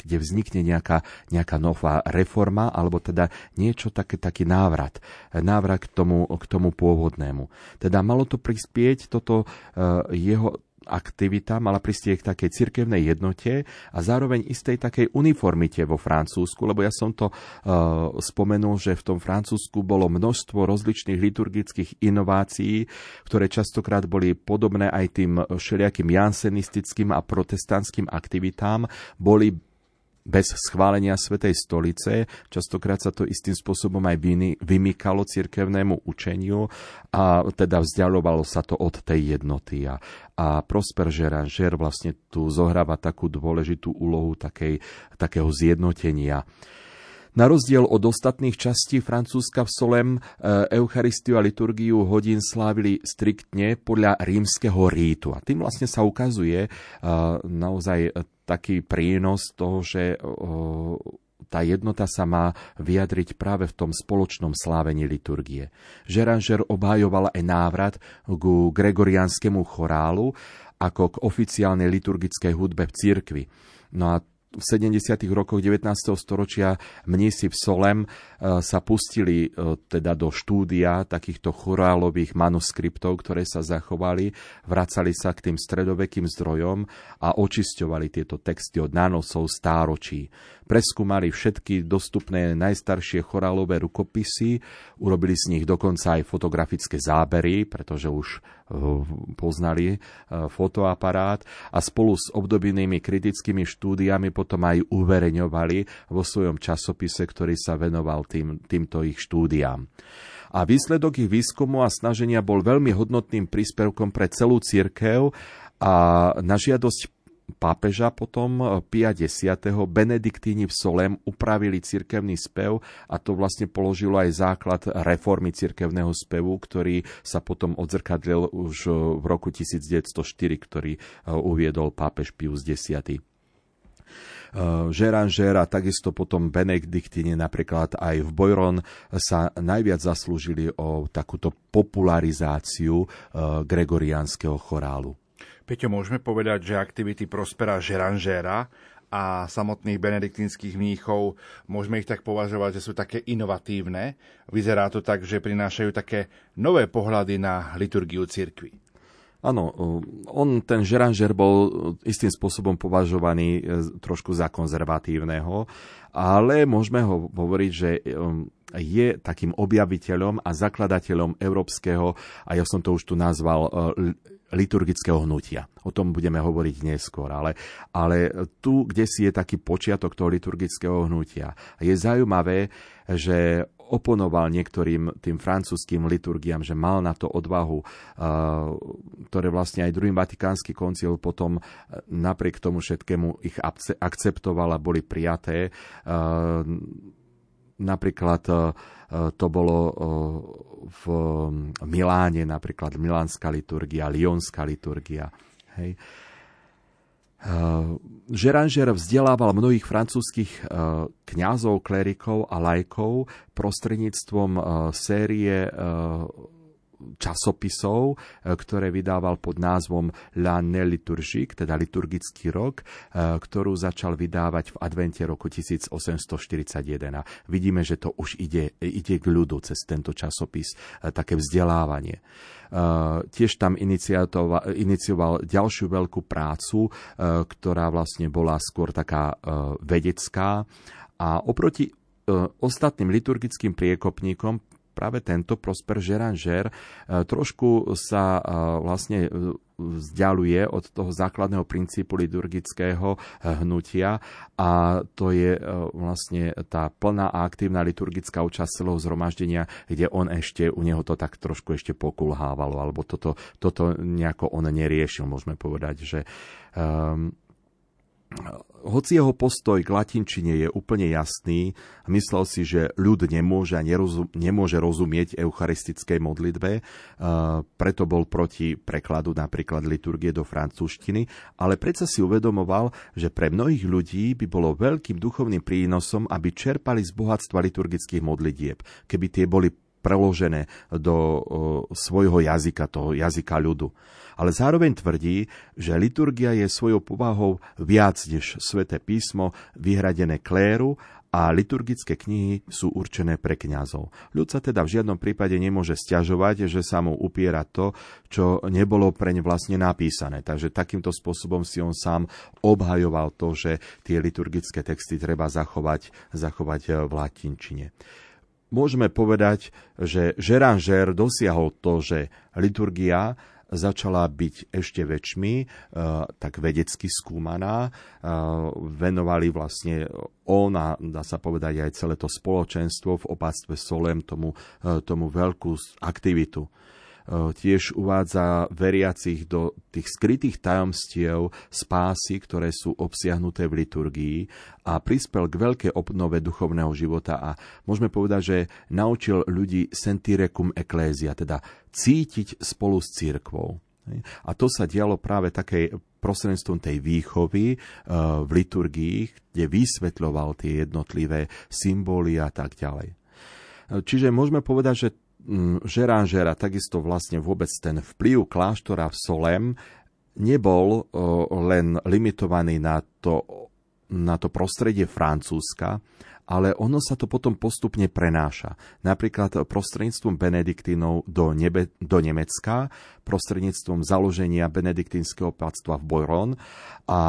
kde vznikne nejaká, nejaká nová reforma, alebo teda niečo také, taký návrat. Návrat k tomu, k tomu pôvodnému. Teda malo to prispieť toto uh, jeho aktivita mala pristieť k takej cirkevnej jednote a zároveň istej takej uniformite vo Francúzsku, lebo ja som to uh, spomenul, že v tom Francúzsku bolo množstvo rozličných liturgických inovácií, ktoré častokrát boli podobné aj tým všelijakým jansenistickým a protestantským aktivitám, boli bez schválenia Svetej stolice. Častokrát sa to istým spôsobom aj vymykalo cirkevnému učeniu a teda vzdialovalo sa to od tej jednoty. A, a Prosper Žeranger vlastne tu zohráva takú dôležitú úlohu takej, takého zjednotenia. Na rozdiel od ostatných častí Francúzska v Solem e, Eucharistiu a liturgiu hodín slávili striktne podľa rímskeho rítu. A tým vlastne sa ukazuje e, naozaj taký prínos toho, že tá jednota sa má vyjadriť práve v tom spoločnom slávení liturgie. Žeranger obhajoval aj návrat ku gregorianskému chorálu ako k oficiálnej liturgickej hudbe v cirkvi. No a v 70. rokoch 19. storočia mnísi v Solem e, sa pustili e, teda do štúdia takýchto chorálových manuskriptov, ktoré sa zachovali, vracali sa k tým stredovekým zdrojom a očisťovali tieto texty od nánosov stáročí preskúmali všetky dostupné najstaršie chorálové rukopisy, urobili z nich dokonca aj fotografické zábery, pretože už eh, poznali eh, fotoaparát a spolu s obdobnými kritickými štúdiami potom aj uverejňovali vo svojom časopise, ktorý sa venoval tým, týmto ich štúdiám. A výsledok ich výskumu a snaženia bol veľmi hodnotným príspevkom pre celú cirkev a na žiadosť pápeža potom e, Pia X. Benediktíni v Solem upravili cirkevný spev a to vlastne položilo aj základ reformy cirkevného spevu, ktorý sa potom odzrkadlil už e, v roku 1904, ktorý e, uviedol pápež Pius X. Žeranger a takisto potom Benediktine napríklad aj v Bojron sa najviac zaslúžili o takúto popularizáciu gregoriánskeho chorálu. Peťo, môžeme povedať, že aktivity Prospera Žeranžéra a samotných benediktínskych mníchov, môžeme ich tak považovať, že sú také inovatívne. Vyzerá to tak, že prinášajú také nové pohľady na liturgiu cirkvi. Áno, on, ten Žeranžer bol istým spôsobom považovaný e, trošku za konzervatívneho, ale môžeme ho hovoriť, že um, je takým objaviteľom a zakladateľom európskeho, a ja som to už tu nazval, e, liturgického hnutia. O tom budeme hovoriť neskôr, ale, ale tu, kde si je taký počiatok toho liturgického hnutia. Je zaujímavé, že oponoval niektorým tým francúzským liturgiám, že mal na to odvahu, ktoré vlastne aj druhý vatikánsky koncil potom napriek tomu všetkému ich akceptoval a boli prijaté. Napríklad to bolo v Miláne, napríklad milánska liturgia, lionská liturgia. Hej. Žeranžer vzdelával mnohých francúzskych kňazov, klerikov a lajkov prostredníctvom série časopisov, e, ktoré vydával pod názvom La Liturgique, teda liturgický rok, e, ktorú začal vydávať v advente roku 1841. A vidíme, že to už ide, ide k ľudu cez tento časopis, e, také vzdelávanie. Tiež tam inicioval ďalšiu veľkú prácu, ktorá vlastne bola skôr taká vedecká a oproti ostatným liturgickým priekopníkom práve tento Prosper Žeranger e, trošku sa e, vlastne e, vzdialuje od toho základného princípu liturgického hnutia a to je vlastne tá plná a aktívna liturgická účasť celého zhromaždenia, kde on ešte, u neho to tak trošku ešte pokulhávalo, alebo toto, toto nejako on neriešil, môžeme povedať, že um, hoci jeho postoj k latinčine je úplne jasný, myslel si, že ľud nemôže nerozum, nemôže rozumieť eucharistickej modlitbe, preto bol proti prekladu napríklad liturgie do francúzštiny, ale predsa si uvedomoval, že pre mnohých ľudí by bolo veľkým duchovným prínosom, aby čerpali z bohatstva liturgických modlitieb, keby tie boli preložené do svojho jazyka, toho jazyka ľudu ale zároveň tvrdí, že liturgia je svojou povahou viac než sväté písmo vyhradené kléru a liturgické knihy sú určené pre kňazov. Ľud sa teda v žiadnom prípade nemôže stiažovať, že sa mu upiera to, čo nebolo preň vlastne napísané. Takže takýmto spôsobom si on sám obhajoval to, že tie liturgické texty treba zachovať, zachovať v latinčine môžeme povedať, že Žeranžer dosiahol to, že liturgia začala byť ešte väčšmi, e, tak vedecky skúmaná. E, venovali vlastne on a dá sa povedať aj celé to spoločenstvo v opáctve Solem tomu, e, tomu veľkú aktivitu. E, tiež uvádza veriacich do tých skrytých tajomstiev spásy, ktoré sú obsiahnuté v liturgii a prispel k veľkej obnove duchovného života a môžeme povedať, že naučil ľudí sentire cum ecclesia, teda cítiť spolu s církvou. A to sa dialo práve takej prostredníctvom tej výchovy e, v liturgii, kde vysvetľoval tie jednotlivé symboly a tak ďalej. E, čiže môžeme povedať, že Žeranžera, takisto vlastne vôbec ten vplyv kláštora v Solem nebol len limitovaný na to, na to prostredie Francúzska, ale ono sa to potom postupne prenáša. Napríklad prostredníctvom Benediktínov do, nebe, do Nemecka, prostredníctvom založenia benediktínskeho opatstva v Boron a, a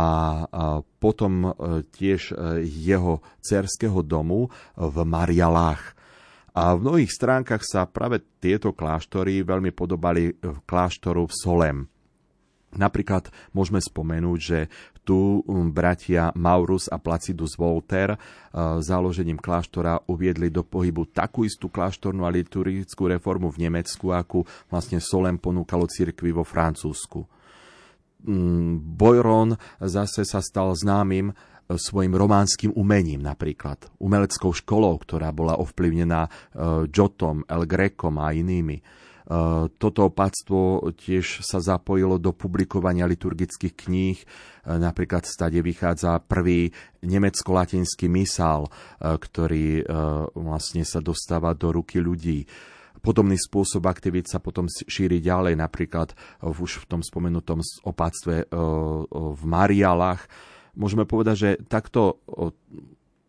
potom e, tiež e, jeho cerského domu v Marialách a v mnohých stránkach sa práve tieto kláštory veľmi podobali kláštoru v Solem. Napríklad môžeme spomenúť, že tu bratia Maurus a Placidus Volter uh, založením kláštora uviedli do pohybu takú istú kláštornú a liturgickú reformu v Nemecku, akú vlastne Solem ponúkalo cirkvi vo Francúzsku. Bojron zase sa stal známym svojim románskym umením napríklad, umeleckou školou, ktorá bola ovplyvnená Jotom, El Grecom a inými. Toto opatstvo tiež sa zapojilo do publikovania liturgických kníh. Napríklad stade vychádza prvý nemecko-latinský misál, ktorý vlastne sa dostáva do ruky ľudí. Podobný spôsob aktivít sa potom šíri ďalej, napríklad už v tom spomenutom opáctve v Marialách, môžeme povedať, že takto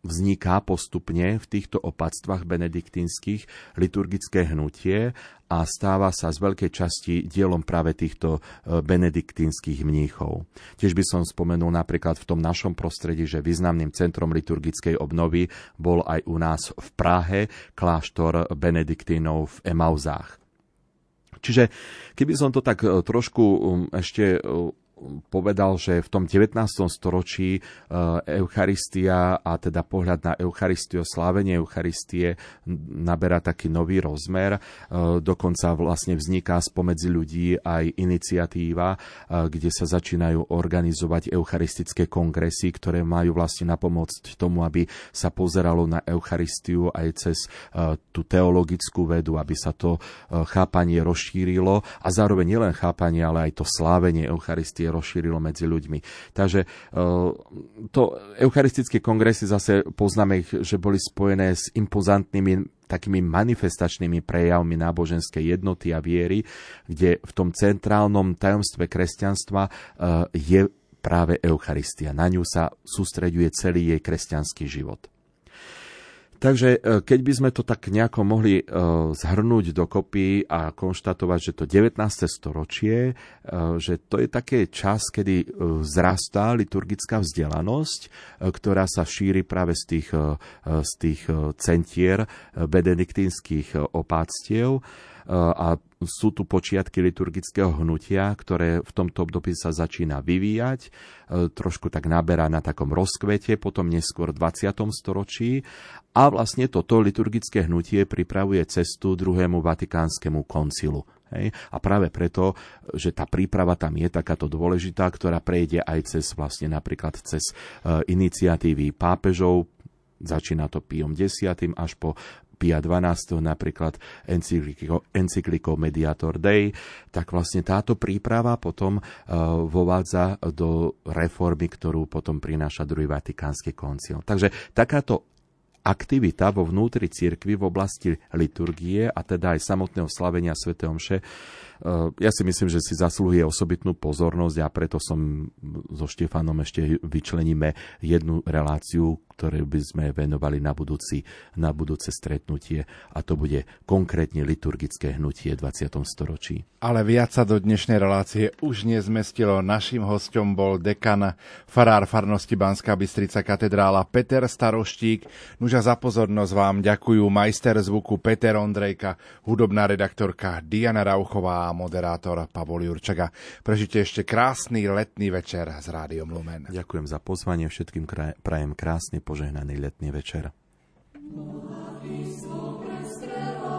vzniká postupne v týchto opatstvách benediktínskych liturgické hnutie a stáva sa z veľkej časti dielom práve týchto e, benediktínskych mníchov. Tiež by som spomenul napríklad v tom našom prostredí, že významným centrom liturgickej obnovy bol aj u nás v Prahe kláštor benediktínov v Emauzách. Čiže keby som to tak e, trošku ešte e, povedal, že v tom 19. storočí e, Eucharistia a teda pohľad na Eucharistiu, slávenie Eucharistie naberá taký nový rozmer. E, dokonca vlastne vzniká spomedzi ľudí aj iniciatíva, e, kde sa začínajú organizovať eucharistické kongresy, ktoré majú vlastne napomôcť tomu, aby sa pozeralo na Eucharistiu aj cez tú teologickú vedu, aby sa to chápanie rozšírilo a zároveň nielen chápanie, ale aj to slávenie Eucharistie rozšírilo medzi ľuďmi. Takže e, to eucharistické kongresy zase poznáme že boli spojené s impozantnými takými manifestačnými prejavmi náboženskej jednoty a viery, kde v tom centrálnom tajomstve kresťanstva e, je práve Eucharistia. Na ňu sa sústreďuje celý jej kresťanský život. Takže e, keď by sme to tak nejako mohli e, zhrnúť dokopy a konštatovať, že to 19. storočie, e, že to je také čas, kedy zrastá liturgická vzdelanosť, ktorá sa šíri práve z tých, z tých centier benediktínskych opáctiev a sú tu počiatky liturgického hnutia, ktoré v tomto období sa začína vyvíjať, trošku tak naberá na takom rozkvete, potom neskôr v 20. storočí a vlastne toto liturgické hnutie pripravuje cestu druhému vatikánskemu koncilu. Hej? A práve preto, že tá príprava tam je takáto dôležitá, ktorá prejde aj cez vlastne napríklad cez uh, iniciatívy pápežov, začína to Piom X až po Pia 12. napríklad encyklikou, Mediator Dei, tak vlastne táto príprava potom uh, vovádza do reformy, ktorú potom prináša druhý Vatikánsky koncil. Takže takáto aktivita vo vnútri cirkvi v oblasti liturgie a teda aj samotného slavenia Sv. Omše ja si myslím, že si zaslúhuje osobitnú pozornosť a preto som so Štefanom ešte vyčleníme jednu reláciu, ktoré by sme venovali na, budúci, na budúce stretnutie a to bude konkrétne liturgické hnutie 20. storočí. Ale viac sa do dnešnej relácie už nezmestilo. Naším hostom bol dekan farár farnosti Banská Bystrica katedrála Peter Staroštík. Nuža za pozornosť vám ďakujú majster zvuku Peter Ondrejka, hudobná redaktorka Diana Rauchová a moderátor Pavol Jurčaga. Prežite ešte krásny letný večer s Rádiom Lumen. Ďakujem za pozvanie, všetkým prajem krásny požehnaný letný večer. Każdą